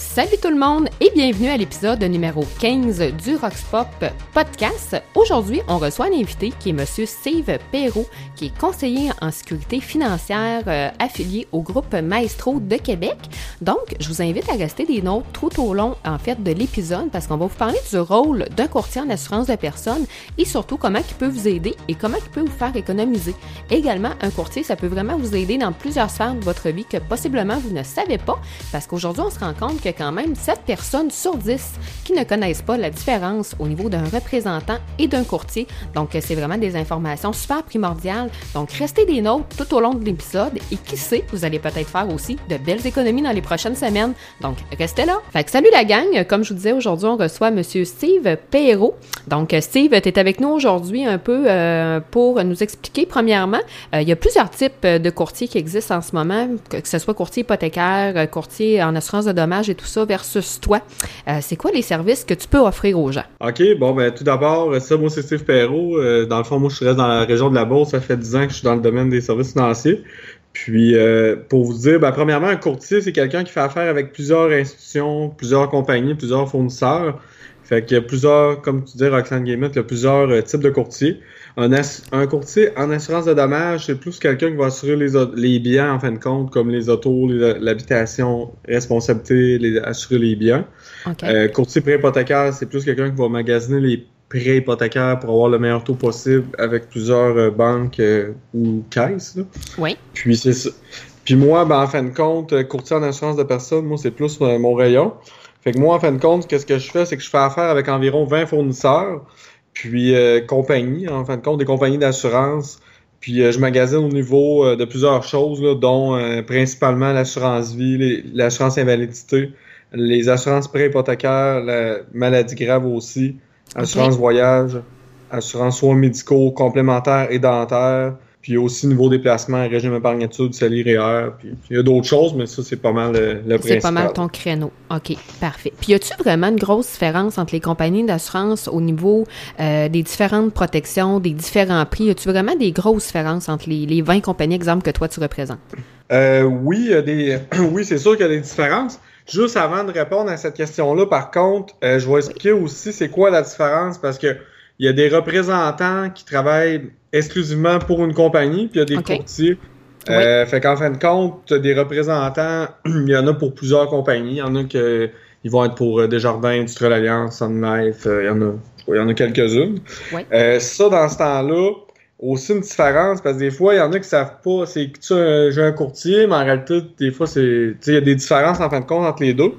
Salut tout le monde et bienvenue à l'épisode numéro 15 du Roxpop Podcast. Aujourd'hui, on reçoit un invité qui est Monsieur Steve Perrault, qui est conseiller en sécurité financière euh, affilié au groupe Maestro de Québec. Donc, je vous invite à rester des notes tout au long, en fait, de l'épisode parce qu'on va vous parler du rôle d'un courtier en assurance de personnes et surtout comment il peut vous aider et comment il peut vous faire économiser. Également, un courtier, ça peut vraiment vous aider dans plusieurs sphères de votre vie que possiblement vous ne savez pas parce qu'aujourd'hui, on se rend compte que quand même 7 personnes sur 10 qui ne connaissent pas la différence au niveau d'un représentant et d'un courtier. Donc, c'est vraiment des informations super primordiales. Donc, restez des notes tout au long de l'épisode et qui sait, vous allez peut-être faire aussi de belles économies dans les prochaines semaines. Donc, restez là. Fait que salut la gang. Comme je vous disais, aujourd'hui, on reçoit Monsieur Steve Perrault. Donc, Steve, tu es avec nous aujourd'hui un peu euh, pour nous expliquer, premièrement, euh, il y a plusieurs types de courtiers qui existent en ce moment, que ce soit courtier hypothécaire, courtier en assurance de dommages et tout ça versus toi. Euh, c'est quoi les services que tu peux offrir aux gens? OK, bon, ben tout d'abord, ça, moi, c'est Steve Perrault. Euh, dans le fond, moi, je reste dans la région de la Beauce. Ça fait 10 ans que je suis dans le domaine des services financiers. Puis, euh, pour vous dire, ben, premièrement, un courtier, c'est quelqu'un qui fait affaire avec plusieurs institutions, plusieurs compagnies, plusieurs fournisseurs. Fait qu'il y a plusieurs, comme tu dis, Roxane Gamut, il y a plusieurs types de courtiers. Un, courtier en assurance de dommages, c'est plus quelqu'un qui va assurer les, les, biens en fin de compte, comme les autos, l'habitation, responsabilité, les, assurer les biens. Euh, courtier pré-hypothécaire, c'est plus quelqu'un qui va magasiner les prêts hypothécaires pour avoir le meilleur taux possible avec plusieurs euh, banques euh, ou caisses. Oui. Puis c'est Puis moi, ben, en fin de compte, courtier en assurance de personnes, moi, c'est plus mon rayon. Fait que moi, en fin de compte, qu'est-ce que je fais, c'est que je fais affaire avec environ 20 fournisseurs. Puis euh, compagnie, en fin de compte, des compagnies d'assurance. Puis euh, je magasine au niveau euh, de plusieurs choses, dont principalement l'assurance vie, l'assurance invalidité, les assurances pré-hypothécaires, la maladie grave aussi, assurance voyage, assurance soins médicaux complémentaires et dentaires, puis aussi niveau déplacement, régime épargne études, REER, puis il y a d'autres choses, mais ça, c'est pas mal le, le principal. C'est pas mal ton créneau. OK, parfait. Puis y a-tu vraiment une grosse différence entre les compagnies d'assurance au niveau euh, des différentes protections, des différents prix? Y a-tu vraiment des grosses différences entre les, les 20 compagnies, exemple, que toi, tu représentes? Euh, oui, y a des... oui, c'est sûr qu'il y a des différences. Juste avant de répondre à cette question-là, par contre, euh, je vais expliquer aussi c'est quoi la différence, parce que il y a des représentants qui travaillent exclusivement pour une compagnie, puis il y a des courtiers. Euh, fait qu'en fin de compte, des représentants, il y en a pour plusieurs compagnies. Il y en a qui ils vont être pour euh, Desjardins, Industrial Alliance, Sun Life, euh, il y en a, il y en a quelques-unes. ça, dans ce temps-là, aussi une différence, parce que des fois, il y en a qui savent pas, c'est que tu j'ai un courtier, mais en réalité, des fois, c'est, il y a des différences en fin de compte entre les deux.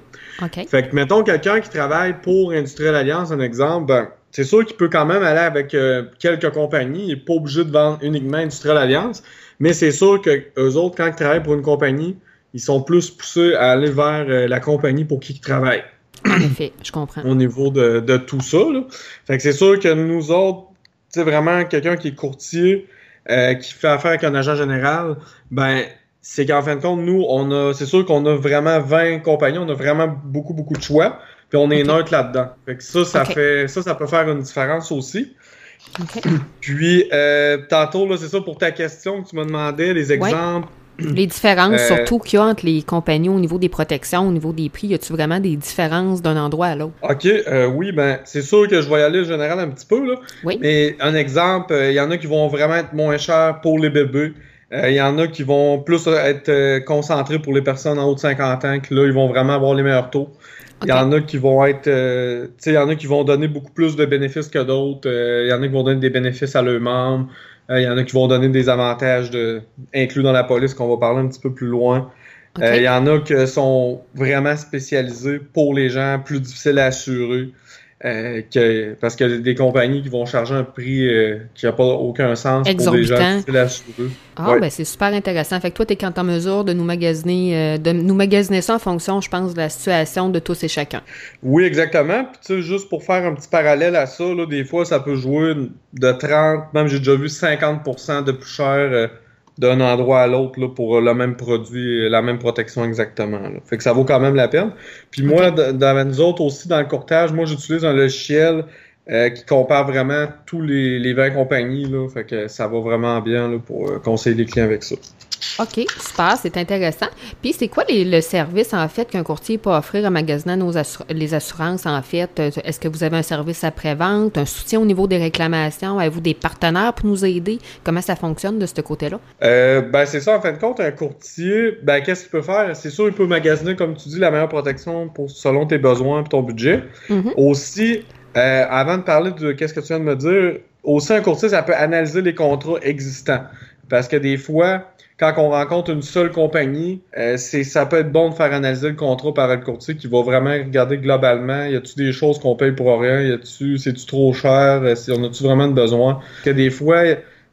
Fait que, mettons, quelqu'un qui travaille pour Industrial Alliance, un exemple, ben, c'est sûr qu'il peut quand même aller avec euh, quelques compagnies. Il n'est pas obligé de vendre uniquement Industrial Alliance. Mais c'est sûr que eux autres, quand ils travaillent pour une compagnie, ils sont plus poussés à aller vers euh, la compagnie pour qui ils travaillent. En effet, je comprends. Au niveau de, de tout ça. Là. Fait que c'est sûr que nous autres, c'est vraiment quelqu'un qui est courtier, euh, qui fait affaire avec un agent général, ben c'est qu'en fin de compte, nous, on a, c'est sûr qu'on a vraiment 20 compagnies, on a vraiment beaucoup, beaucoup de choix. Puis on est neutre là-dedans. Fait que ça, ça fait ça, ça peut faire une différence aussi. Puis euh, tantôt, là, c'est ça pour ta question que tu me demandais, les exemples. Les différences euh, surtout qu'il y a entre les compagnies au niveau des protections, au niveau des prix, y a-tu vraiment des différences d'un endroit à l'autre? OK, euh, oui, ben c'est sûr que je vais y aller en général un petit peu, là. Oui. Mais un exemple, il y en a qui vont vraiment être moins chers pour les bébés. Il y en a qui vont plus être concentrés pour les personnes en haut de 50 ans, que là, ils vont vraiment avoir les meilleurs taux. Il y en a qui vont être, euh, tu sais, il y en a qui vont donner beaucoup plus de bénéfices que d'autres. Euh, il y en a qui vont donner des bénéfices à leurs membres. Euh, il y en a qui vont donner des avantages de, inclus dans la police qu'on va parler un petit peu plus loin. Il y en a qui sont vraiment spécialisés pour les gens plus difficiles à assurer. Euh, que, parce qu'il y a des compagnies qui vont charger un prix euh, qui n'a pas aucun sens pour des gens qui Ah, ben c'est super intéressant. Fait que toi, tu es en mesure de nous magasiner, euh, de nous magasiner ça en fonction, je pense, de la situation de tous et chacun. Oui, exactement. Puis tu sais, juste pour faire un petit parallèle à ça, là, des fois, ça peut jouer de 30, même j'ai déjà vu 50% de plus cher d'un endroit à l'autre pour le même produit, la même protection exactement. Fait que ça vaut quand même la peine. Puis moi, dans nous autres aussi, dans le courtage, moi j'utilise un logiciel euh, qui compare vraiment tous les, les 20 compagnies. Là, fait que ça va vraiment bien là, pour euh, conseiller les clients avec ça. OK, super, c'est intéressant. Puis, c'est quoi les, le service, en fait, qu'un courtier peut offrir en magasinant nos les assurances, en fait? Euh, est-ce que vous avez un service après-vente, un soutien au niveau des réclamations? Avez-vous des partenaires pour nous aider? Comment ça fonctionne de ce côté-là? Euh, ben, c'est ça, en fin de compte, un courtier, ben, qu'est-ce qu'il peut faire? C'est sûr, il peut magasiner, comme tu dis, la meilleure protection pour, selon tes besoins et ton budget. Mhm. Aussi, euh, avant de parler de qu'est-ce que tu viens de me dire, aussi, un courtier, ça peut analyser les contrats existants. Parce que des fois, quand on rencontre une seule compagnie, euh, c'est ça peut être bon de faire analyser le contrat par le courtier qui va vraiment regarder globalement, y a-tu des choses qu'on paye pour rien, y a-tu c'est-tu trop cher, euh, si on a-tu vraiment de besoin. Que des fois,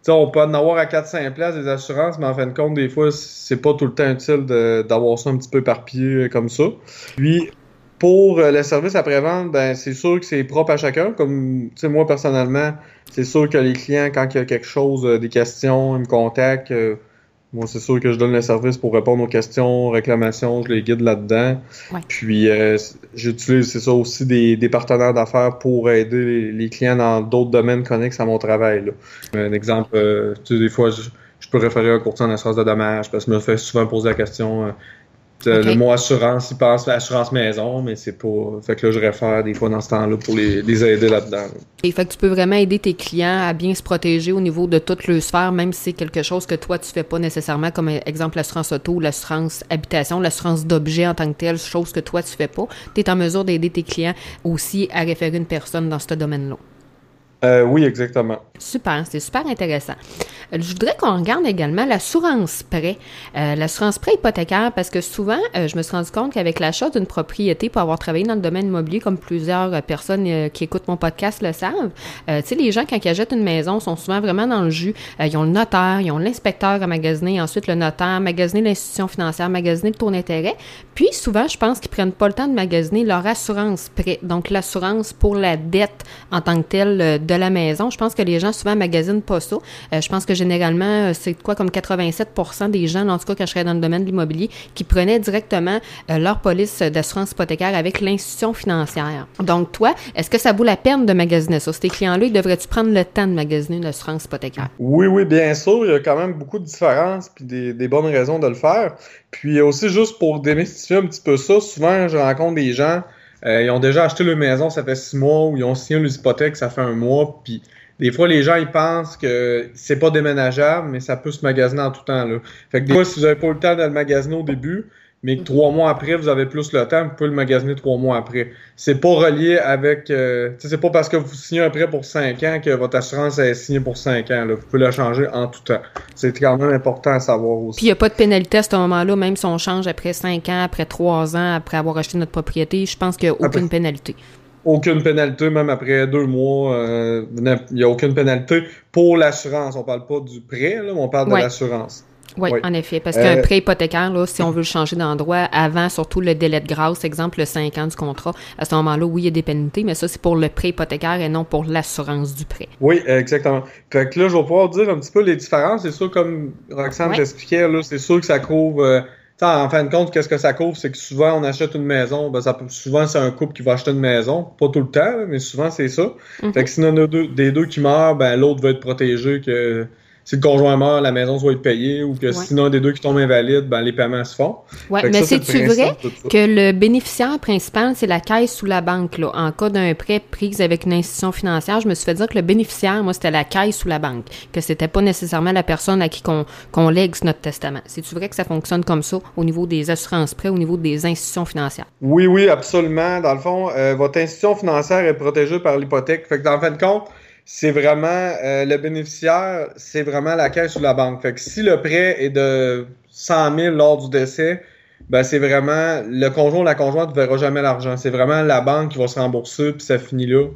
sais, on peut en avoir à 4-5 places des assurances, mais en fin de compte, des fois, c'est pas tout le temps utile d'avoir ça un petit peu éparpillé comme ça. Puis, pour le service après-vente, ben, c'est sûr que c'est propre à chacun. Comme, moi, personnellement, c'est sûr que les clients, quand il y a quelque chose, des questions, ils me contactent. Moi, c'est sûr que je donne le service pour répondre aux questions, réclamations, je les guide là-dedans. Ouais. Puis, euh, j'utilise, c'est ça aussi, des, des partenaires d'affaires pour aider les, les clients dans d'autres domaines connexes à mon travail. Là. Un exemple, euh, tu sais, des fois, je, je, peux référer un courtier en assurance de dommages parce que je me fais souvent poser la question. Euh, Okay. Le mot assurance, il pense à assurance maison, mais c'est pas. Fait que là, je réfère des fois dans ce temps-là pour les, les aider là-dedans. Et fait que tu peux vraiment aider tes clients à bien se protéger au niveau de toute leur sphère, même si c'est quelque chose que toi, tu fais pas nécessairement, comme exemple l'assurance auto, l'assurance habitation, l'assurance d'objet en tant que telle, chose que toi, tu fais pas. Tu es en mesure d'aider tes clients aussi à référer une personne dans ce domaine-là. Euh, oui, exactement. Super, c'est super intéressant. Euh, je voudrais qu'on regarde également l'assurance prêt. Euh, l'assurance prêt hypothécaire, parce que souvent, je me suis rendu compte qu'avec l'achat d'une propriété, pour avoir travaillé dans le domaine immobilier, comme plusieurs personnes qui écoutent mon podcast le savent, tu sais, les gens, quand ils achètent une maison, sont souvent vraiment dans le jus. ils ont le notaire, ils ont l'inspecteur à magasiner, ensuite le notaire, magasiner l'institution financière, magasiner le taux d'intérêt. Puis, souvent, je pense qu'ils prennent pas le temps de magasiner leur assurance prêt. Donc, l'assurance pour la dette en tant que telle de la maison. Je pense que les gens souvent magasinent pas ça. Euh, je pense que généralement, c'est quoi comme 87% des gens, en tout cas quand je serais dans le domaine de l'immobilier, qui prenaient directement euh, leur police d'assurance hypothécaire avec l'institution financière. Donc toi, est-ce que ça vaut la peine de magasiner ça? Ces clients-là, devraient-tu prendre le temps de magasiner une assurance hypothécaire? Oui, oui, bien sûr. Il y a quand même beaucoup de différences puis des, des bonnes raisons de le faire. Puis aussi, juste pour démystifier un petit peu ça, souvent, je rencontre des gens euh, ils ont déjà acheté leur maison, ça fait six mois, ou ils ont signé les hypothèques, ça fait un mois, puis des fois, les gens, ils pensent que c'est pas déménageable, mais ça peut se magasiner en tout temps, là. Fait que des fois, si vous avez pas le temps de le magasiner au début, mais que trois mois après, vous avez plus le temps, vous pouvez le magasiner trois mois après. C'est pas relié avec... Euh, c'est pas parce que vous signez un prêt pour cinq ans que votre assurance est signée pour cinq ans. Là. Vous pouvez la changer en tout temps. C'est quand même important à savoir aussi. Puis il n'y a pas de pénalité à ce moment-là, même si on change après cinq ans, après trois ans, après avoir acheté notre propriété, je pense qu'il n'y a aucune après... pénalité aucune pénalité, même après deux mois, il euh, n'y a aucune pénalité pour l'assurance. On parle pas du prêt, là, mais on parle ouais. de l'assurance. Oui, oui, en effet. Parce qu'un euh, prêt hypothécaire, là, si on veut le changer d'endroit avant, surtout le délai de grâce, exemple le 5 ans du contrat, à ce moment-là, oui, il y a des pénalités, mais ça, c'est pour le prêt hypothécaire et non pour l'assurance du prêt. Oui, exactement. Fait que là, je vais pouvoir dire un petit peu les différences. C'est sûr, comme Roxane t'expliquait, là, c'est sûr que ça couvre. Euh, en fin de compte, qu'est-ce que ça couvre? C'est que souvent, on achète une maison. Ben, ça peut, souvent, c'est un couple qui va acheter une maison. Pas tout le temps, mais souvent, c'est ça. Mm -hmm. Fait que s'il y en a deux, des deux qui meurent, ben, l'autre va être protégé que si le conjoint meurt, la maison soit payée ou que ouais. sinon un des deux qui tombe invalide, ben, les paiements se font. Oui, mais c'est-tu vrai que le bénéficiaire principal, c'est la caisse ou la banque? Là? En cas d'un prêt pris avec une institution financière, je me suis fait dire que le bénéficiaire, moi, c'était la caisse ou la banque, que c'était pas nécessairement la personne à qui qu'on qu lègue notre testament. C'est-tu vrai que ça fonctionne comme ça au niveau des assurances prêts, au niveau des institutions financières? Oui, oui, absolument. Dans le fond, euh, votre institution financière est protégée par l'hypothèque. Fait que dans le fin de compte, c'est vraiment euh, le bénéficiaire, c'est vraiment la caisse ou la banque. Fait que si le prêt est de 100 000 lors du décès, ben c'est vraiment le conjoint ou la conjointe ne verra jamais l'argent. C'est vraiment la banque qui va se rembourser puis ça finit là.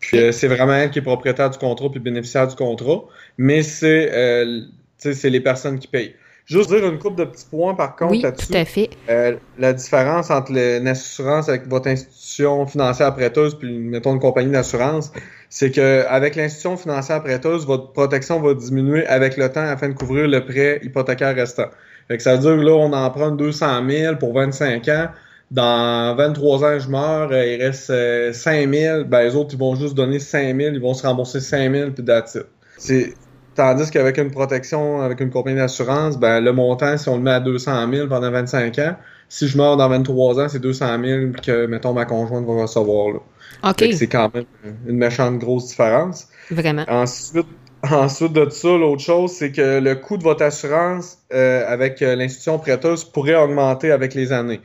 Puis euh, c'est vraiment elle qui est propriétaire du contrat puis bénéficiaire du contrat. Mais c'est euh, c'est les personnes qui payent. Juste dire une couple de petits points par contre oui, là-dessus. tout à fait. Euh, la différence entre l'assurance avec votre institution financière prêteuse puis mettons une compagnie d'assurance, c'est que avec l'institution financière prêteuse, votre protection va diminuer avec le temps afin de couvrir le prêt hypothécaire restant. Fait que ça veut dire là on emprunte 200 000 pour 25 ans. dans 23 ans, je meurs, euh, il reste 5 000, ben les autres, ils vont juste donner 5 000, ils vont se rembourser 5 000, puis that's. C'est, tandis qu'avec une protection, avec une compagnie d'assurance, ben le montant, si on le met à 200 000 pendant 25 ans, si je meurs dans 23 ans, c'est 200 000 que, mettons, ma conjointe va recevoir. Là. OK. C'est quand même une méchante grosse différence. Vraiment. Ensuite, ensuite de ça, l'autre chose, c'est que le coût de votre assurance euh, avec euh, l'institution prêteuse pourrait augmenter avec les années.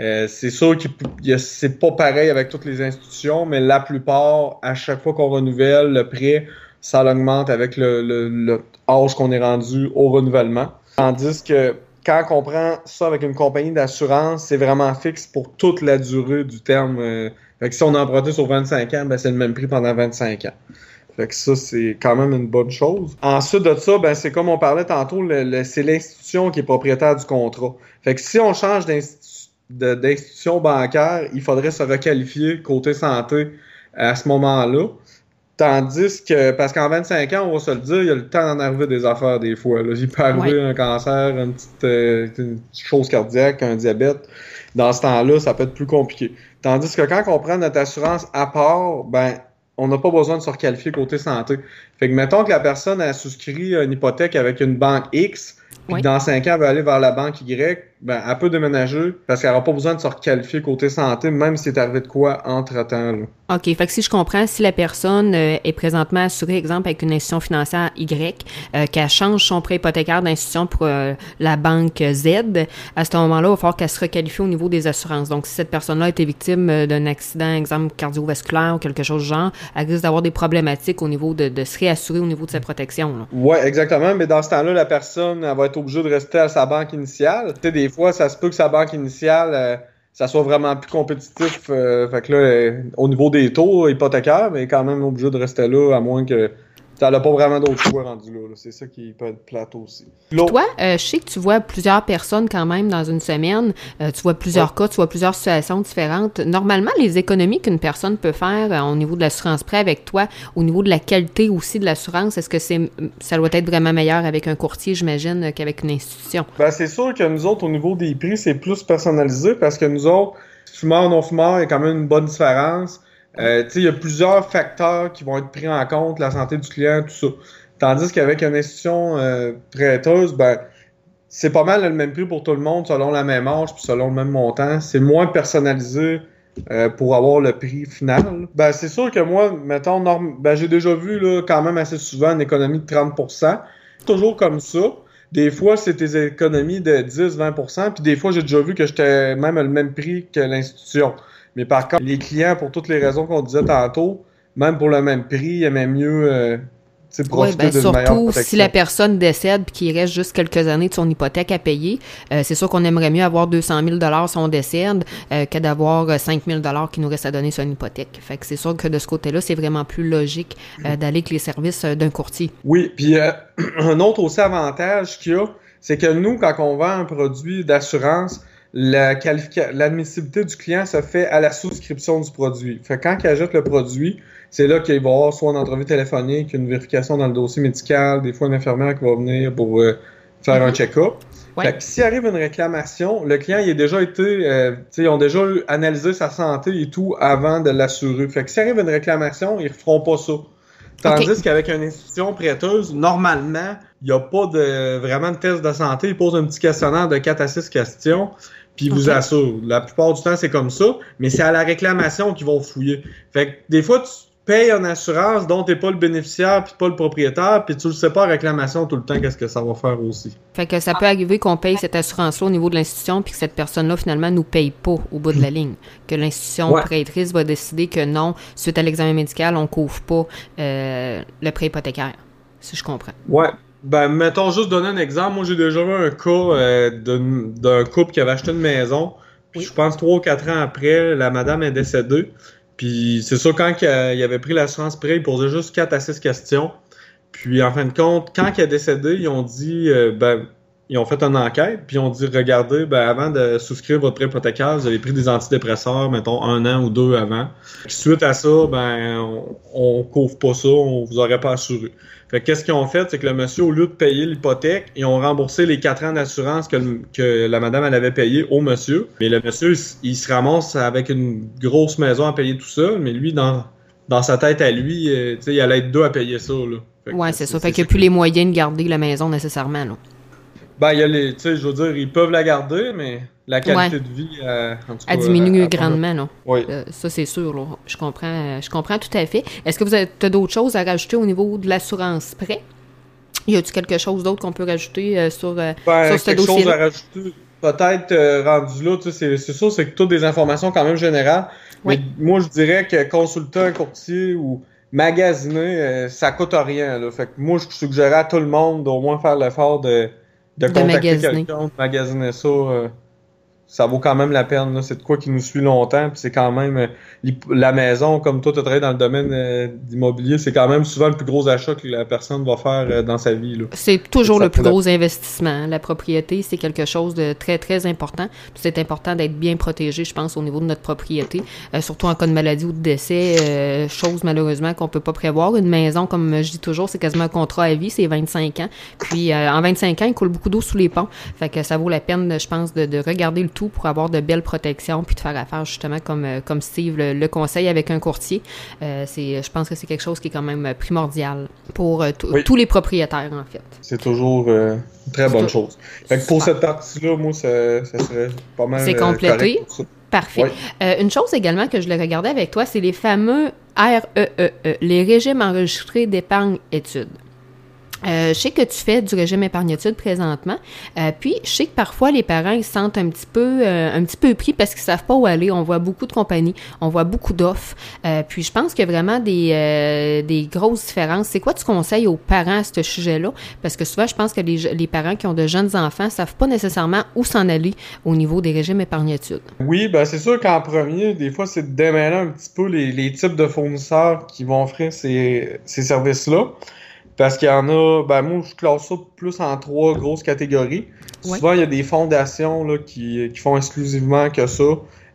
Euh, c'est sûr que c'est pas pareil avec toutes les institutions, mais la plupart, à chaque fois qu'on renouvelle le prêt, ça augmente avec le, le, le âge qu'on est rendu au renouvellement. Tandis que quand on prend ça avec une compagnie d'assurance, c'est vraiment fixe pour toute la durée du terme. Euh, fait que si on a emprunté sur 25 ans, ben c'est le même prix pendant 25 ans. Fait que ça, c'est quand même une bonne chose. Ensuite de ça, ben c'est comme on parlait tantôt, le, c'est l'institution qui est propriétaire du contrat. Fait que si on change d'institution bancaire, il faudrait se requalifier côté santé à ce moment-là. Tandis que, parce qu'en 25 ans, on va se le dire, il y a le temps d'en arriver des affaires des fois. Là. Il peut arriver un cancer, une petite, euh, une petite, chose cardiaque, un diabète. Dans ce temps-là, ça peut être plus compliqué. Tandis que quand on prend notre assurance à part, ben, on n'a pas besoin de se requalifier côté santé. Fait que mettons que la personne a souscrit une hypothèque avec une banque X, puis dans 5 ans, elle va aller vers la banque Y, ben, elle peut déménager parce qu'elle n'aura pas besoin de se requalifier côté santé, même si c'est arrivé de quoi entre-temps. OK. Fait que si je comprends, si la personne euh, est présentement assurée, exemple, avec une institution financière Y, euh, qu'elle change son prêt hypothécaire d'institution pour euh, la banque Z, à ce moment-là, il va falloir qu'elle se requalifie au niveau des assurances. Donc, si cette personne-là a été victime d'un accident, exemple, cardiovasculaire ou quelque chose du genre, elle risque d'avoir des problématiques au niveau de, de se réassurer au niveau de sa protection. Oui, exactement. Mais dans ce temps-là, la personne, elle va être obligée de rester à sa banque initiale. Tu sais, des fois, ça se peut que sa banque initiale, euh, ça soit vraiment plus compétitif. Euh, fait que là, euh, au niveau des taux hypothécaires, mais quand même obligé de rester là, à moins que n'a pas vraiment d'autre choix rendu là. C'est ça qui peut être plateau aussi. Toi, euh, je sais que tu vois plusieurs personnes quand même dans une semaine. Euh, tu vois plusieurs cas, tu vois plusieurs situations différentes. Normalement, les économies qu'une personne peut faire euh, au niveau de l'assurance prêt avec toi, au niveau de la qualité aussi de l'assurance, est-ce que c'est ça doit être vraiment meilleur avec un courtier, j'imagine, qu'avec une institution? Ben, c'est sûr que nous autres, au niveau des prix, c'est plus personnalisé parce que nous autres, fumeurs, non-fumeurs, il y a quand même une bonne différence. Euh, il y a plusieurs facteurs qui vont être pris en compte, la santé du client, tout ça. Tandis qu'avec une institution euh, prêteuse, ben, c'est pas mal le même prix pour tout le monde, selon la même âge, puis selon le même montant. C'est moins personnalisé euh, pour avoir le prix final. Ben, c'est sûr que moi, mettons, ben, j'ai déjà vu là, quand même assez souvent une économie de 30%. Toujours comme ça. Des fois, c'est des économies de 10-20%, puis des fois, j'ai déjà vu que j'étais même le même prix que l'institution. Mais par contre, les clients, pour toutes les raisons qu'on disait tantôt, même pour le même prix, ils aimaient mieux euh, profiter ouais, ben, Surtout si la personne décède et qu'il reste juste quelques années de son hypothèque à payer, euh, c'est sûr qu'on aimerait mieux avoir 200 000 si on décède euh, que d'avoir 5 000 qui nous reste à donner sur une hypothèque. Fait que c'est sûr que de ce côté-là, c'est vraiment plus logique euh, d'aller avec les services d'un courtier. Oui, puis un autre aussi avantage qu'il y a, c'est que nous, quand on vend un produit d'assurance, l'admissibilité du client se fait à la souscription du produit. Fait quand il achète le produit, c'est là qu'il va avoir soit une entrevue téléphonique, une vérification dans le dossier médical, des fois une infirmière qui va venir pour euh, faire un check-up. Ouais. S'il arrive une réclamation, le client il a déjà été, euh, ils ont déjà analysé sa santé et tout avant de l'assurer. Fait que s'il arrive une réclamation, ils ne feront pas ça. Tandis qu'avec une institution prêteuse, normalement, il n'y a pas de vraiment de test de santé. Ils posent un petit questionnaire de 4 à 6 questions puis vous assure. La plupart du temps, c'est comme ça, mais c'est à la réclamation qu'ils vont fouiller. Fait que des fois, tu payes une assurance dont t'es pas le bénéficiaire puis pas le propriétaire, puis tu le sais pas en réclamation tout le temps qu'est-ce que ça va faire aussi. Fait que ça peut arriver qu'on paye cette assurance-là au niveau de l'institution puis que cette personne-là finalement nous paye pas au bout de la ligne, que l'institution prêtrice va décider que non, suite à l'examen médical, on couvre pas euh, le prêt hypothécaire, si je comprends. Ouais, ben, mettons juste donner un exemple. Moi, j'ai déjà vu un cas euh, d'un couple qui avait acheté une maison. Puis je pense trois ou quatre ans après, la madame est décédée. Puis c'est sûr, quand il avait pris l'assurance prêt, il posait juste quatre à six questions. Puis en fin de compte, quand il est décédé, ils ont dit euh, ben ils ont fait une enquête, puis ils ont dit regardez, ben, avant de souscrire votre prêt hypothécaire, vous avez pris des antidépresseurs, mettons un an ou deux avant. suite à ça, ben on, on couvre pas ça, on vous aurait pas assuré. Fait qu'est-ce qu'ils ont fait, c'est que le monsieur, au lieu de payer l'hypothèque, ils ont remboursé les quatre ans d'assurance que, que la madame elle avait payé au monsieur. Mais le monsieur, il, se ramasse avec une grosse maison à payer tout seul, mais lui, dans, dans sa tête à lui, euh, tu sais, il allait être deux à payer ça, là. ouais, c'est ça. Fait qu'il n'y a plus les moyens de garder la maison nécessairement, là. Ben, il y a les, tu sais, je veux dire, ils peuvent la garder, mais la qualité de vie, euh, en tout cas, diminue grandement, non? Oui. Euh, ça, c'est sûr, là. Je comprends, je comprends tout à fait. Est-ce que vous avez d'autres choses à rajouter au niveau de l'assurance prêt? Y a-t-il quelque chose d'autre qu'on peut rajouter euh, sur, ben, sur ce dossier? chose à rajouter, peut-être rendu là, tu sais, c'est sûr, c'est que toutes des informations quand même générales. Mais moi, je dirais que consulter un courtier ou magasiner, ça coûte rien. Là. Fait que moi, je suggérerais à tout le monde d'au moins faire l'effort de de, contacter quelqu'un, de magasiner ça. Euh, ça vaut quand même la peine. C'est de quoi qui nous suit longtemps. Puis c'est quand même euh, la maison, comme toi, tu as travaillé dans le domaine euh, d'immobilier, c'est quand même souvent le plus gros achat que la personne va faire euh, dans sa vie. C'est toujours le plus gros investissement. La propriété, c'est quelque chose de très, très important. C'est important d'être bien protégé, je pense, au niveau de notre propriété, surtout en cas de maladie ou de décès, chose malheureusement qu'on peut pas prévoir. Une maison, comme je dis toujours, c'est quasiment un contrat à vie, c'est 25 ans. Puis en 25 ans, il coule beaucoup d'eau sous les ponts. Fait que ça vaut la peine, je pense, de, de regarder le tout pour avoir de belles protections, puis de faire affaire justement comme, euh, comme Steve le, conseil avec un courtier. Euh, c'est, je pense que c'est quelque chose qui est quand même primordial pour euh, tous les propriétaires, en fait. C'est toujours une très bonne chose. pour cette partie-là, moi, ça, serait pas mal. C'est complété. Parfait. une chose également que je le regardais avec toi, c'est les fameux REEE, e e, les régimes enregistrés d'épargne études. Euh, je sais que tu fais du régime épargne-études présentement. Euh, puis, je sais que parfois, les parents, ils se sentent un petit peu, euh, un petit peu pris parce qu'ils savent pas où aller. On voit beaucoup de compagnies, on voit beaucoup d'offres. puis, je pense qu'il y a vraiment des, des grosses différences. C'est quoi tu conseilles aux parents à ce sujet-là? Parce que souvent, je pense que les, les parents qui ont de jeunes enfants savent pas nécessairement où s'en aller au niveau des régimes épargne-études. Oui, ben c'est sûr qu'en premier, des fois, c'est de démêler un petit peu les, les types de fournisseurs qui vont offrir ces, ces services-là. Parce qu'il y en a, ben moi je classe ça plus en trois grosses catégories. Souvent il y a des fondations là, qui, qui font exclusivement que ça.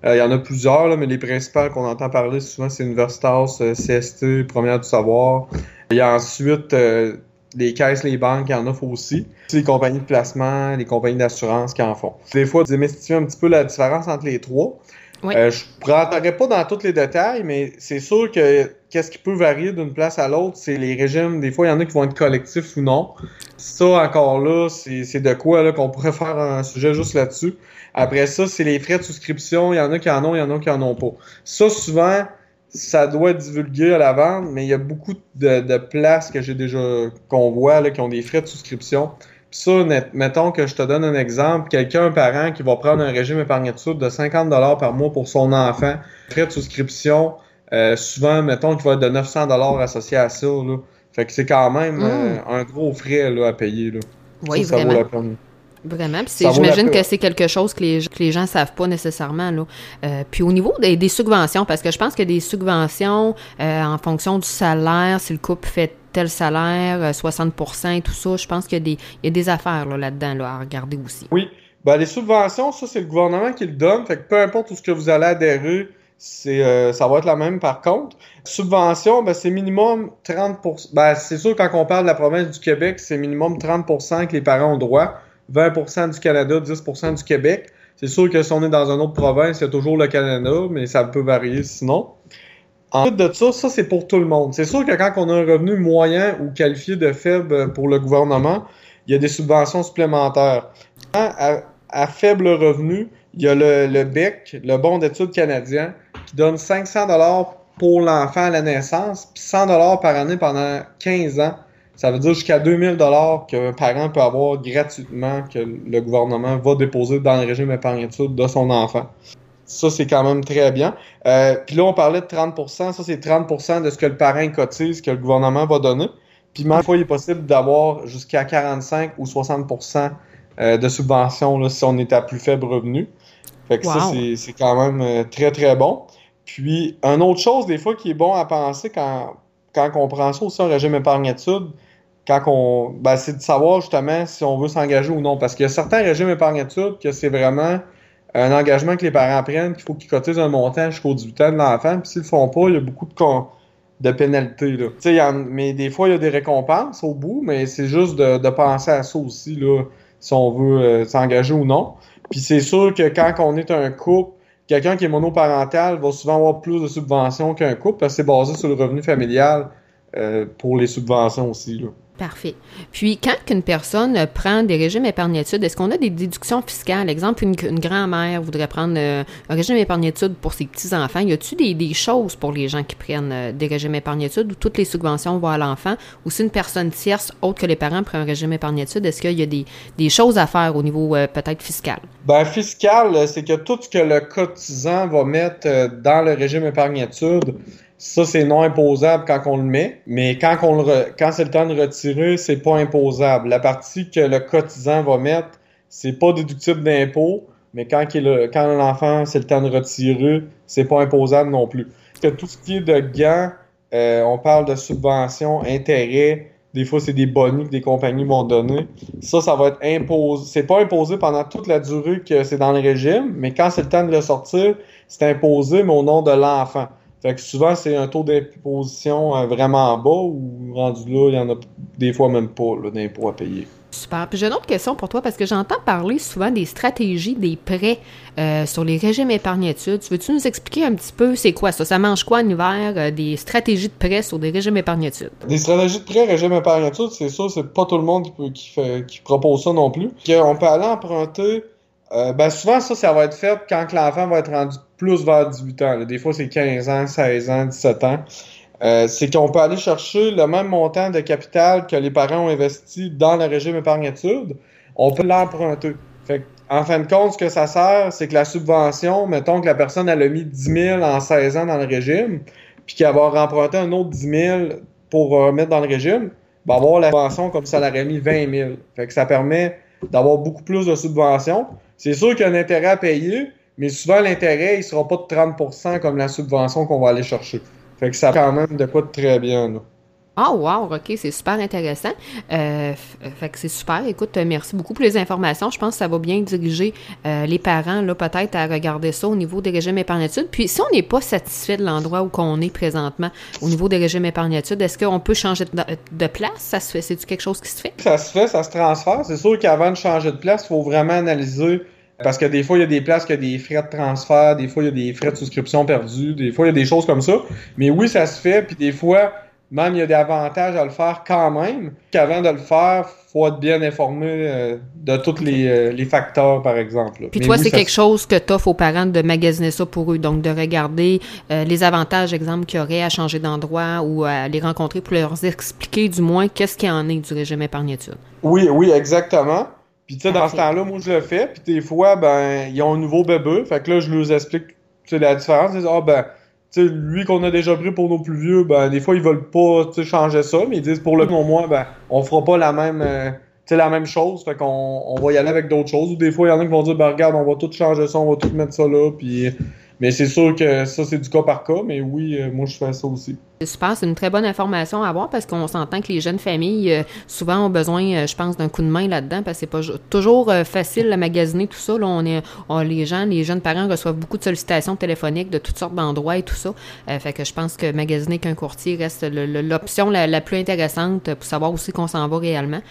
Euh, il y en a plusieurs, là, mais les principales qu'on entend parler souvent c'est Universitas, euh, CST, Première du Savoir. Il y a ensuite euh, les caisses, les banques qui en offrent aussi. Les compagnies de placement, les compagnies d'assurance qui en font. Des fois, démystifier un petit peu la différence entre les trois. Euh, je ne rentrerai pas dans tous les détails, mais c'est sûr que qu'est-ce qui peut varier d'une place à l'autre, c'est les régimes. Des fois, il y en a qui vont être collectifs ou non. Ça, encore là, c'est de quoi qu'on pourrait faire un sujet juste là-dessus. Après ça, c'est les frais de souscription. Il y en a qui en ont, il y en a qui en ont pas. Ça, souvent, ça doit être divulgué à la vente, mais il y a beaucoup de, de places que j'ai déjà qu'on voit là, qui ont des frais de souscription ça, mettons que je te donne un exemple, quelqu'un, un parent qui va prendre un régime épargne-études de 50 par mois pour son enfant, frais de souscription, euh, souvent, mettons qu'il va être de 900 associé à ça. Là. Fait que c'est quand même mm. euh, un gros frais là, à payer. Là. Oui, ça, vraiment. vaut la peine. Vraiment. J'imagine que c'est quelque chose que les, que les gens savent pas nécessairement. Là. Euh, puis au niveau des, des, subventions, parce que je pense que des subventions, en fonction du salaire, si le couple fait tel salaire, 60 euh, et tout ça. Je pense qu'il y, a des affaires là-dedans là, à regarder aussi. Oui. Ben, les subventions, ça, c'est le gouvernement qui le donne. Fait que peu importe où ce que vous allez adhérer, euh, ça va être la même par contre. Subvention, ben, c'est minimum 30% ben, c'est sûr quand on parle de la province du Québec, c'est minimum 30% que les parents ont droit, 20% du Canada, 10% du Québec. C'est sûr que si on est dans une autre province, il y a toujours le Canada, mais ça peut varier sinon. En fait de ça, ça c'est pour tout le monde. C'est sûr que quand on a un revenu moyen ou qualifié de faible pour le gouvernement, il y a des subventions supplémentaires. À, à faible revenu, il y a le, BEC, le bon d'études canadien, qui donne 500 dollars pour l'enfant à la naissance, puis 100 dollars par année pendant 15 ans. Ça veut dire jusqu'à 2000 dollars qu'un parent peut avoir gratuitement que le gouvernement va déposer dans le régime épargne études de son enfant. Ça, c'est quand même très bien. Euh, puis là, on parlait de 30% Ça, c'est 30% de ce que le parent cotise, que le gouvernement va donner. Puis même fois, il est possible d'avoir jusqu'à 45 ou 60% euh, de subvention là, si on est à plus faible revenu. Fait que ça, c'est quand même euh, très, très bon. Puis, une autre chose, des fois, qui est bon à penser quand, quand on prend ça aussi un régime épargne-études, quand on, ben, c'est de savoir justement si on veut s'engager ou non. Parce qu'il y a certains régimes épargne-études que c'est vraiment un engagement que les parents prennent, qu'il faut qu'ils cotisent un montant jusqu'au 18 ans de l'enfant. Puis s'ils le font pas, il y a beaucoup de, de pénalités. Là. mais des fois, il y a des récompenses au bout, mais c'est juste de, de, penser à ça aussi, là, si on veut euh, s'engager ou non. Puis c'est sûr que quand on est un couple, quelqu'un qui est monoparental va souvent avoir plus de subventions qu'un couple parce que c'est basé sur le revenu familial euh, pour les subventions aussi. Là. Parfait. Puis, quand une personne prend des régimes épargne-études, est-ce qu'on a des déductions fiscales? Exemple, une, grand-mère voudrait prendre euh, un régime épargne-études pour ses petits-enfants. Y a-t-il des, choses pour les gens qui prennent euh, des régimes épargne-études où toutes les subventions vont à l'enfant? Ou si une personne tierce, autre que les parents, prend un régime épargne-études, est-ce qu'il y a des, choses à faire au niveau euh, peut-être fiscal? Ben, fiscal, c'est que tout ce que le cotisant va mettre dans le régime épargne-études, ça, c'est non imposable quand on le met, mais quand, on le quand c'est le temps de retirer, c'est pas imposable. La partie que le cotisant va mettre, c'est pas déductible d'impôt, mais quand, quand l'enfant, c'est le temps de retirer, c'est pas imposable non plus. Que tout ce qui est de gants, euh, on parle de subventions, intérêts, des fois c'est des bonus que des compagnies vont donner. Ça, ça va être imposé. C'est pas imposé pendant toute la durée que c'est dans le régime, mais quand c'est le temps de le sortir, c'est imposé, mais au nom de l'enfant. Fait que souvent, c'est un taux d'imposition euh, vraiment bas ou rendu là, il y en a des fois même pas d'impôts à payer. Super. Puis j'ai une autre question pour toi parce que j'entends parler souvent des stratégies des prêts euh, sur les régimes épargne-études. Veux-tu nous expliquer un petit peu c'est quoi ça? Ça mange quoi en hiver? Euh, des stratégies de prêts sur des régimes épargne-études? Des stratégies de prêts régime épargne-études, c'est ça, c'est pas tout le monde qui, fait, qui propose ça non plus. On peut aller emprunter euh, ben souvent, ça, ça va être fait quand l'enfant va être rendu plus vers 18 ans. Des fois, c'est 15 ans, 16 ans, 17 ans. Euh, c'est qu'on peut aller chercher le même montant de capital que les parents ont investi dans le régime épargne-études. On peut l'emprunter. Fait en fin de compte, ce que ça sert, c'est que la subvention, mettons que la personne elle a mis 10 000 en 16 ans dans le régime, puis qu'elle va remprunter un autre 10 000 pour remettre dans le régime, va avoir la subvention comme ça elle aurait mis 20 000. Fait que ça permet d'avoir beaucoup plus de subventions. C'est sûr qu'il y a un intérêt à payer, mais souvent l'intérêt, il sera pas de 30% comme la subvention qu'on va aller chercher. Fait que ça quand même de quoi de très bien. Là. Ah, wow, OK, c'est super intéressant. Euh, fait que c'est super. Écoute, merci beaucoup pour les informations. Je pense que ça va bien diriger euh, les parents, là, peut-être, à regarder ça au niveau des régimes épargne-études. Puis, si on n'est pas satisfait de l'endroit où on est présentement au niveau des régimes épargne-études, est-ce qu'on peut changer de, place? Ça se fait? C'est-tu quelque chose qui se fait? Ça se fait, ça se transfère. C'est sûr qu'avant de changer de place, il faut vraiment analyser parce que des fois, il y a des places qui ont des frais de transfert, des fois, il y a des frais de souscription perdus, des fois, il y a des choses comme ça. Mais oui, ça se fait, puis des fois, même il y a des avantages à le faire quand même, qu'avant de le faire, faut être bien informé euh, de tous les, euh, les, facteurs, par exemple. Puis toi, c'est quelque chose que tu offres aux parents de magasiner ça pour eux, donc de regarder euh, les avantages, exemple, qu'il y aurait à changer d'endroit ou à les rencontrer pour leur expliquer du moins qu'est-ce qu'il y en est du régime épargne-études. Oui, oui, exactement. Puis tu sais, dans ce temps-là, moi je le fais, puis des fois, ben, ils ont un nouveau bébé, fait que là, je leur explique la différence. Ils disent, ah ben, sais, lui qu'on a déjà pris pour nos plus vieux, ben des fois ils veulent pas changer ça, mais ils disent pour le au moins, ben on fera pas la même euh, la même chose, fait qu'on on va y aller avec d'autres choses. Ou des fois, il y en a qui vont dire ben regarde, on va tout changer ça, on va tout mettre ça là, puis mais c'est sûr que ça, c'est du cas par cas, mais oui, euh, moi, je fais ça aussi. Super, c'est une très bonne information à avoir parce qu'on s'entend que les jeunes familles, euh, souvent, ont besoin, euh, je pense, d'un coup de main là-dedans parce que c'est pas toujours facile à magasiner tout ça. Là, on est, les gens, les jeunes parents reçoivent beaucoup de sollicitations téléphoniques de toutes sortes d'endroits et tout ça. fait que je pense que magasiner qu'un courtier reste l'option la, plus intéressante pour savoir aussi qu'on s'en va réellement.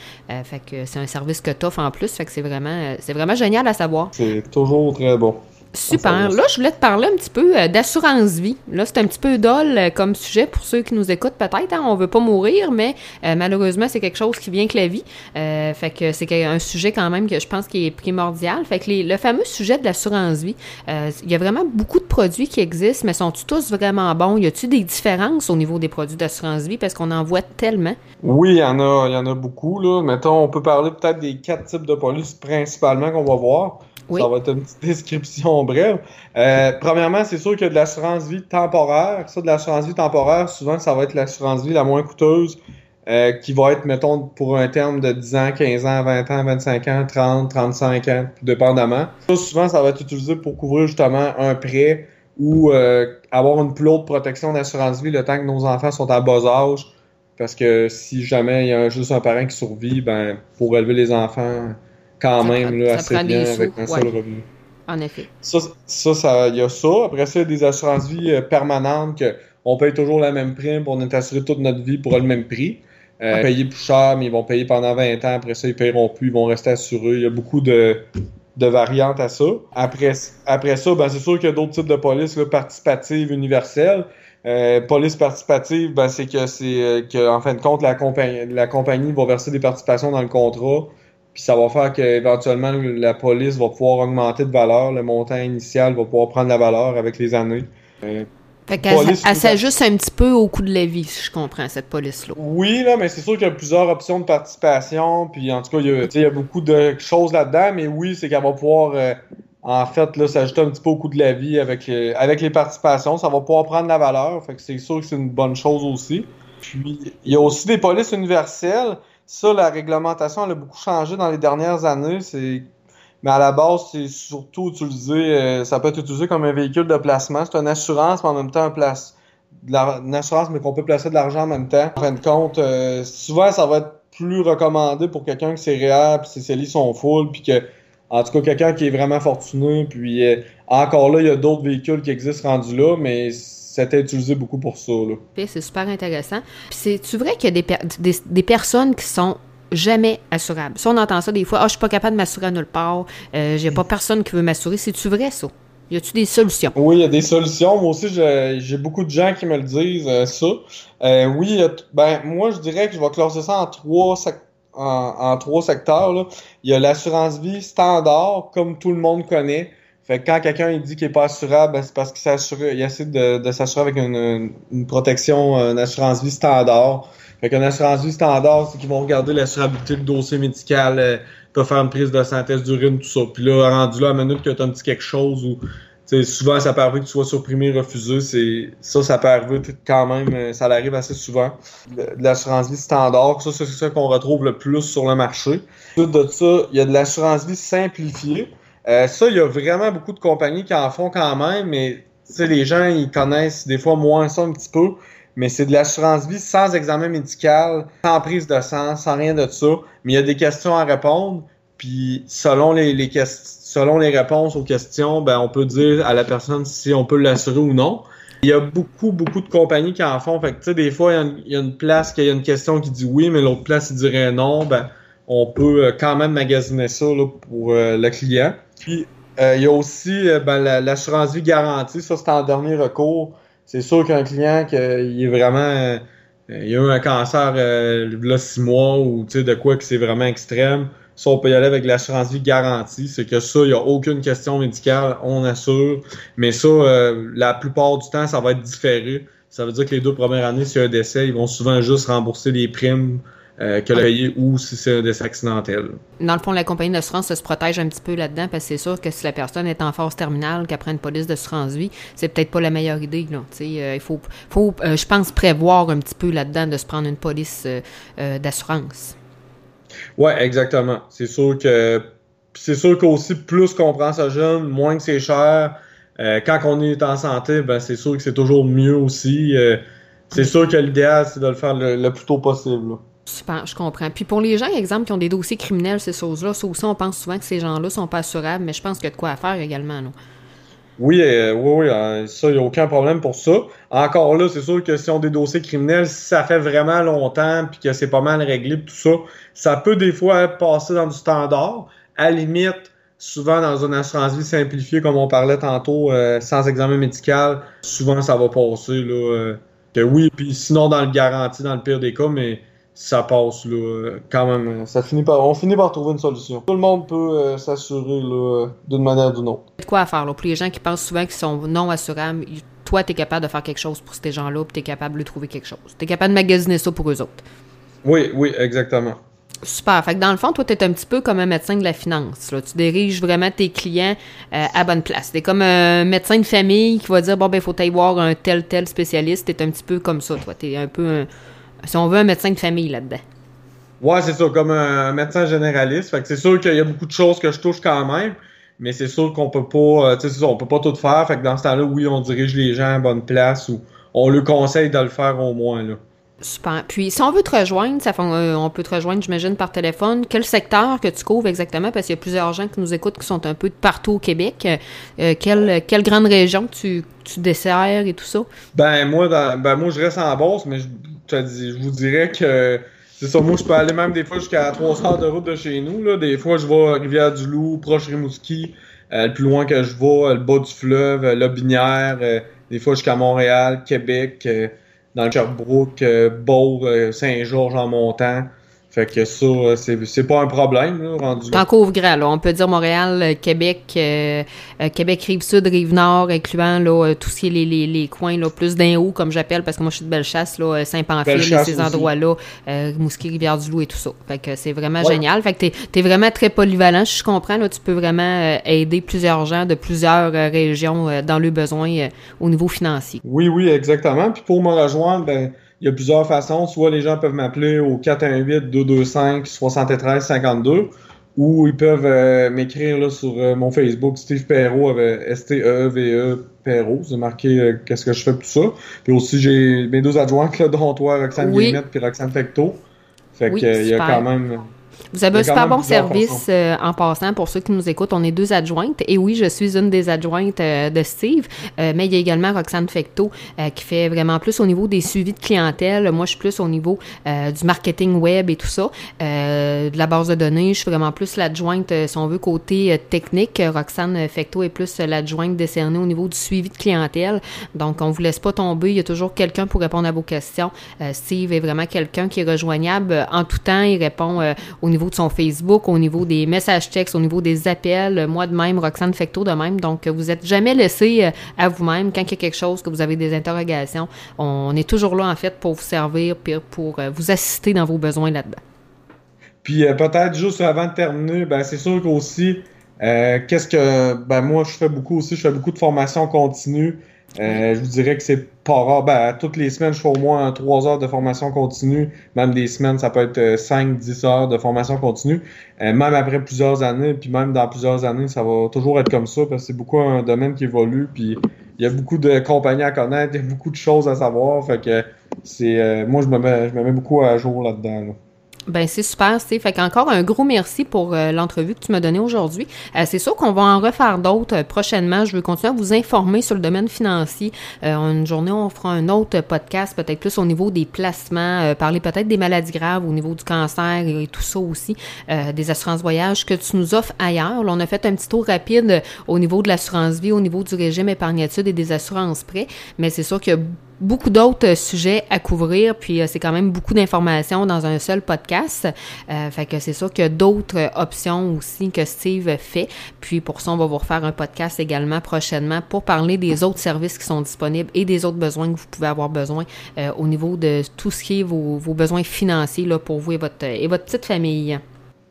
fait que c'est un service que tu offres en plus. Fait que c'est vraiment, c'est vraiment génial à savoir. C'est toujours très bon. Super. Là, je voulais te parler un petit peu euh, d'assurance vie. Là, c'est un petit peu dol euh, comme sujet pour ceux qui nous écoutent peut-être. Hein. On veut pas mourir, mais euh, malheureusement, c'est quelque chose qui vient que la vie. fait que c'est un sujet quand même que je pense qui est primordial. Fait que le fameux sujet de l'assurance vie, il y a vraiment beaucoup de produits qui existent, mais sont-ils tous vraiment bons? Y a-t-il des différences au niveau des produits d'assurance vie? Parce qu'on en voit tellement? Oui, il y en a, il y en a beaucoup. Là. Mettons, on peut parler peut-être des quatre types de polices principalement qu'on va voir. Ça va être une petite description brève. Euh, premièrement, c'est sûr qu'il y a de l'assurance vie temporaire. Ça, de l'assurance vie temporaire, souvent, ça va être l'assurance vie la moins coûteuse, euh, qui va être, mettons, pour un terme de 10 ans, 15 ans, 20 ans, 25 ans, 30, 35 ans, dépendamment. Ça, souvent, ça va être utilisé pour couvrir justement un prêt ou euh, avoir une plus haute protection d'assurance vie le temps que nos enfants sont à bas âge Parce que si jamais il y a juste un parent qui survit, ben pour élever les enfants quand même là, assez bien avec un seul revenu. En effet. Ça, ça, il y a ça. Après ça, il y a des assurances vie euh, permanentes que on paye toujours la même prime, on est assuré toute notre vie pour le même prix. Euh, payer plus cher, mais ils vont payer pendant 20 ans. Après ça, ils paieront plus, ils vont rester assurés. Il y a beaucoup de, de variantes à ça. Après, après ça, ben, c'est sûr qu'il y a d'autres types de polices là, participatives universelles. Euh, police participative, ben, c'est que c'est euh, que en fin de compte, la compagnie, la compagnie va verser des participations dans le contrat. Puis ça va faire qu'éventuellement, la police va pouvoir augmenter de valeur. Le montant initial va pouvoir prendre la valeur avec les années. Euh, fait qu'elle s'ajuste un petit peu au coût de la vie, si je comprends, cette police-là. Oui, là, mais c'est sûr qu'il y a plusieurs options de participation. Puis en tout cas, il y a, il y a beaucoup de choses là-dedans. Mais oui, c'est qu'elle va pouvoir, euh, en fait, là, s'ajuster un petit peu au coût de la vie avec, euh, avec les participations. Ça va pouvoir prendre la valeur. Fait que c'est sûr que c'est une bonne chose aussi. Puis il y a aussi des polices universelles. Ça, la réglementation, elle a beaucoup changé dans les dernières années. C'est mais à la base, c'est surtout utilisé, euh, ça peut être utilisé comme un véhicule de placement. C'est une assurance, mais en même temps un place, une assurance, mais qu'on peut placer de l'argent en même temps. En fin de compte, euh, souvent, ça va être plus recommandé pour quelqu'un que ses réels puis ses lits sont full, puis que, en tout cas, quelqu'un qui est vraiment fortuné. Puis euh, encore là, il y a d'autres véhicules qui existent rendus là, mais c'était utilisé beaucoup pour ça. C'est super intéressant. C'est-tu vrai qu'il y a des, des personnes qui sont jamais assurable. Si on entend ça des fois, ah, je suis pas capable de m'assurer à nulle part, euh, j'ai pas personne qui veut m'assurer, c'est-tu vrai ça? Y a-tu des solutions? Oui, il y a des solutions. Moi aussi, j'ai beaucoup de gens qui me le disent, euh, ça. Euh, oui, ben, moi, je dirais que je vais classer ça en trois, en, trois secteurs. Là. Il y a l'assurance vie standard, comme tout le monde connaît. Fait que quand quelqu'un il dit qu'il est pas assurable, ben, c'est parce qu'il essaie de, de s'assurer avec une, une protection, une assurance vie standard. Fait qu'une assurance vie standard, c'est qu'ils vont regarder l'assurabilité du dossier médical, euh, peut faire une prise de synthèse d'urine, tout ça. Puis là, rendu là, à minute que tu as un petit quelque chose ou souvent ça peut arriver que tu sois supprimé, refusé, c'est ça, ça peut arriver quand même, euh, ça arrive assez souvent. De, l'assurance vie standard, ça, c'est ça qu'on retrouve le plus sur le marché. Ensuite de ça, il y a de l'assurance vie simplifiée. Euh, ça, il y a vraiment beaucoup de compagnies qui en font quand même, mais les gens, ils connaissent des fois moins ça un petit peu mais c'est de l'assurance vie sans examen médical, sans prise de sang, sans rien de ça. Mais il y a des questions à répondre, puis selon les, les selon les réponses aux questions, ben on peut dire à la personne si on peut l'assurer ou non. Il y a beaucoup, beaucoup de compagnies qui en font. Fait que, tu sais, des fois, il y, a une, place qu'il y a une question qui dit oui, mais l'autre place, il dirait non. Ben, on peut euh, quand même magasiner ça là, pour euh, le client. Puis, euh, il y a aussi ben, l'assurance vie garantie. Ça, c'est en dernier recours. C'est sûr qu'un client qui est vraiment euh, il a eu un cancer euh, là six mois ou de quoi que c'est vraiment extrême, ça on peut y aller avec l'assurance vie garantie, c'est que ça il y a aucune question médicale, on assure, mais ça euh, la plupart du temps ça va être différé. Ça veut dire que les deux premières années, s'il y a un décès, ils vont souvent juste rembourser les primes euh, que le payer ou si c'est un décès accidentel. Dans le fond, la compagnie d'assurance se protège un petit peu là-dedans parce que c'est sûr que si la personne est en phase terminale, qu'elle prend une police d'assurance vie, c'est peut-être pas la meilleure idée. Là. Euh, il faut, faut euh, je pense, prévoir un petit peu là-dedans de se prendre une police d'assurance. Oui, exactement. C'est sûr que c'est sûr qu'aussi plus qu'on prend ça jeune, moins que c'est cher. quand on est en santé, ben c'est sûr que c'est toujours mieux aussi. c'est sûr que l'idéal, c'est de le faire le, plus tôt possible. Super, je comprends. Puis pour les gens, exemple, qui ont des dossiers criminels, ces choses-là, ça aussi, on pense souvent que ces gens-là sont pas assurables, mais je pense qu'il y a de quoi à faire également, non? Oui, euh, oui, oui, euh, ça, il n'y a aucun problème pour ça. Encore là, c'est sûr que si on a des dossiers criminels, si ça fait vraiment longtemps puis que c'est pas mal réglé tout ça, ça peut des fois passer dans du standard. À limite, souvent dans une assurance vie simplifiée, comme on parlait tantôt, euh, sans examen médical, souvent ça va passer là. que oui, puis sinon dans le garantie, dans le pire des cas, mais ça passe là, quand même. Ça finit par, on finit par trouver une solution. Tout le monde peut euh, s'assurer d'une manière ou d'une autre. Quoi à faire là, pour les gens qui pensent souvent qu'ils sont non assurables? Toi, tu es capable de faire quelque chose pour ces gens-là, puis tu es capable de trouver quelque chose. Tu es capable de magasiner ça pour eux autres. Oui, oui, exactement. Super. Fait que dans le fond, toi, tu es un petit peu comme un médecin de la finance. Là. Tu diriges vraiment tes clients euh, à bonne place. Tu es comme un médecin de famille qui va dire bon, ben, il faut aller voir un tel, tel spécialiste. Tu es un petit peu comme ça, toi. Tu es un peu un si on veut un médecin de famille là-dedans. Ouais, c'est ça, comme un médecin généraliste. Fait que c'est sûr qu'il y a beaucoup de choses que je touche quand même, mais c'est sûr qu'on peut pas, euh, tu sais, on peut pas tout faire. Fait que dans ce temps-là, oui, on dirige les gens à bonne place ou on leur conseille de le faire au moins, là. Super. Puis, si on veut te rejoindre, ça fait, euh, on peut te rejoindre, j'imagine, par téléphone. Quel secteur que tu couvres exactement? Parce qu'il y a plusieurs gens qui nous écoutent qui sont un peu de partout au Québec. Euh, quelle, quelle grande région tu, tu desserres et tout ça? Ben, moi, ben, moi je reste en Beauce, mais je, je vous dirais que c'est ça, moi je peux aller même des fois jusqu'à 3 heures de route de chez nous. Là. Des fois, je vais à Rivière-du-Loup, proche Rimouski. Euh, le plus loin que je vais, le bas du fleuve, euh, la Binière, euh, des fois jusqu'à Montréal, Québec, dans le Sherbrooke, Beauce, Saint-Georges en montant. Fait que ça, c'est pas un problème, là, rendu T'en couvres grand, là. On peut dire Montréal, euh, Québec, euh, euh, Québec, Rive-Sud, Rive-Nord, incluant, là, tout ce qui est les, les, les coins, là, plus d'un haut, comme j'appelle, parce que moi, je suis de Bellechasse, là, Saint-Pamphile, ces endroits-là, euh, Mouski, Rivière-du-Loup et tout ça. Fait que c'est vraiment génial. Fait que t'es, es vraiment très polyvalent, je comprends, là. Tu peux vraiment aider plusieurs gens de plusieurs régions dans le besoin au niveau financier. Oui, oui, exactement. Puis pour me rejoindre, ben, il y a plusieurs façons. Soit les gens peuvent m'appeler au 418-225-7352 ou ils peuvent euh, m'écrire sur euh, mon Facebook Steve Perrault avec S-T-E-V-E Perrault. C'est marqué euh, qu'est-ce que je fais tout ça. Puis aussi, j'ai mes deux adjointes, là, dont toi, Roxane oui. Guillemette puis Roxane Fecto. Fait oui, qu'il y a quand même vous avez un super bon service euh, en passant pour ceux qui nous écoutent. On est deux adjointes. Et oui, je suis une des adjointes euh, de Steve, euh, mais il y a également Roxane Fecto qui fait vraiment plus au niveau des suivis de clientèle. Moi, je suis plus au niveau du marketing web et tout ça, de la base de données. Je suis vraiment plus l'adjointe, si on veut, côté technique. Roxane Fecto est plus l'adjointe décernée au niveau du suivi de clientèle. Donc, on vous laisse pas tomber. Il y a toujours quelqu'un pour répondre à vos questions. Steve est vraiment quelqu'un qui est rejoignable en tout temps. Il répond au niveau niveau de son Facebook, au niveau des messages textes, au niveau des appels. Moi de même, Roxane Fecto de même. Donc, vous n'êtes jamais laissé euh, à vous-même quand il y a quelque chose, que vous avez des interrogations. On est toujours là, en fait, pour vous servir, puis pour euh, vous assister dans vos besoins là-dedans. Puis euh, peut-être juste avant de terminer, ben c'est sûr qu'aussi, qu'est-ce que ben moi je fais beaucoup aussi, je fais beaucoup de formation continue. Euh, je vous dirais que c'est pas rare. Ben, toutes les semaines, je fais au moins 3 heures de formation continue. Même des semaines, ça peut être 5-10 euh, heures de formation continue. Euh, même après plusieurs années, puis même dans plusieurs années, ça va toujours être comme ça parce que c'est beaucoup un domaine qui évolue. Puis il y a beaucoup de compagnies à connaître, il y a beaucoup de choses à savoir. Fait que c'est moi je me mets je me mets beaucoup à jour là-dedans. là ben c'est super, Steve. Fait qu'encore un gros merci pour euh, l'entrevue que tu m'as donnée aujourd'hui. Euh, c'est sûr qu'on va en refaire d'autres euh, prochainement. Je veux continuer à vous informer sur le domaine financier. une journée, on fera un autre podcast, peut-être plus au niveau des placements, parler peut-être des maladies graves, au niveau du cancer et, tout ça aussi, des assurances voyages que tu nous offres ailleurs. On a fait un petit tour rapide au niveau de l'assurance vie, au niveau du régime épargne-études et des assurances prêts, mais c'est sûr que beaucoup d'autres euh, sujets à couvrir, puis euh, c'est quand même beaucoup d'informations dans un seul podcast. Euh, fait que c'est sûr qu'il y a d'autres options aussi que Steve fait. Puis pour ça, on va vous refaire un podcast également prochainement pour parler des autres services qui sont disponibles et des autres besoins que vous pouvez avoir besoin au niveau de tout ce qui est vos, besoins financiers là, pour vous et votre, et votre petite famille.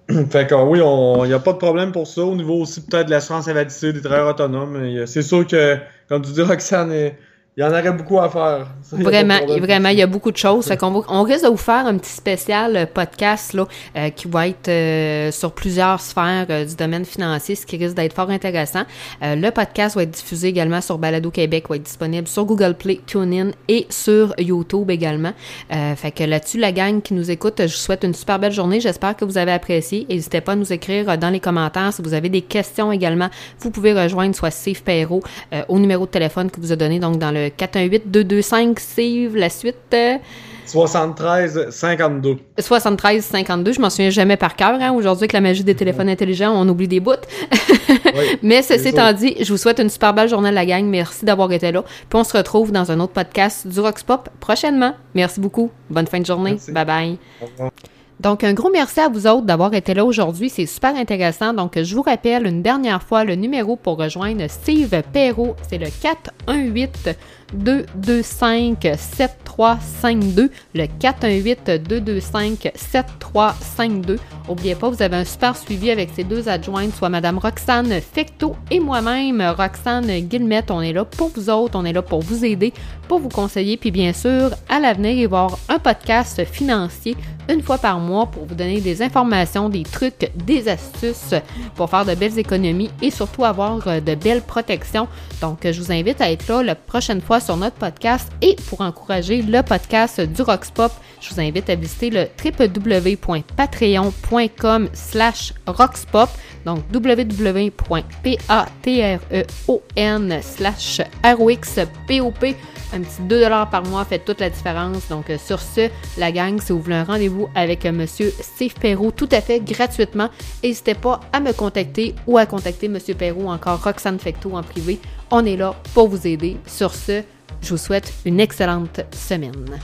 Fait que oui, il n'y a pas de problème pour ça. Au niveau aussi peut-être de l'assurance invalidité des travailleurs autonomes. C'est sûr que, comme tu dis, Roxane, il y en aurait beaucoup à faire. vraiment, vraiment, il y a beaucoup de choses. Fait qu'on on risque de vous faire un petit spécial euh, podcast là, euh, qui va être euh, sur plusieurs sphères du domaine financier, ce qui risque d'être fort intéressant. le podcast va être diffusé également sur Balado Québec, va être disponible sur Google Play, TuneIn et sur YouTube également. fait que là-dessus, la gang qui nous écoute, je vous souhaite une super belle journée. J'espère que vous avez apprécié. N'hésitez pas à nous écrire dans les commentaires si vous avez des questions également. Vous pouvez rejoindre soit Steve Perrault au numéro de téléphone que vous a donné donc dans le 418-225, Steve, la suite. 73 52. 73 52, je m'en souviens jamais par cœur. Hein. Aujourd'hui, avec la magie des téléphones intelligents, on oublie des bouts. Mais ceci étant dit, je vous souhaite une super belle journée à la gang. Merci d'avoir été là. Puis on se retrouve dans un autre podcast du Roxpop prochainement. Merci beaucoup. Bonne fin de journée. Bye bye. Donc, un gros merci à vous autres d'avoir été là aujourd'hui. C'est super intéressant. Donc, je vous rappelle une dernière fois le numéro pour rejoindre Steve Perrault. C'est le 418 225 7352 le 418 225 7352 N'oubliez pas, vous avez un super suivi avec ces deux adjointes, soit Madame Roxane Fecto et moi-même, Roxane Guillemette. On est là pour vous autres, on est là pour vous aider, pour vous conseiller, puis bien sûr, à l'avenir, il y avoir un podcast financier une fois par mois pour vous donner des informations, des trucs, des astuces pour faire de belles économies et surtout avoir de belles protections. Donc, je vous invite à être là la prochaine fois 3 sur notre podcast. Et pour encourager le podcast du Roxpop, je vous invite à visiter le www.patreon.com slash roxpop. Donc www.patreon slash roxpop. Un petit 2 par mois fait toute la différence. Donc euh, sur ce, la gang, si vous voulez un rendez-vous avec euh, Monsieur Steve Perrault tout à fait gratuitement, n'hésitez pas à me contacter ou à contacter Monsieur Perrault encore Roxane Fecto en privé. On est là pour vous aider. Sur ce, je vous souhaite une excellente semaine.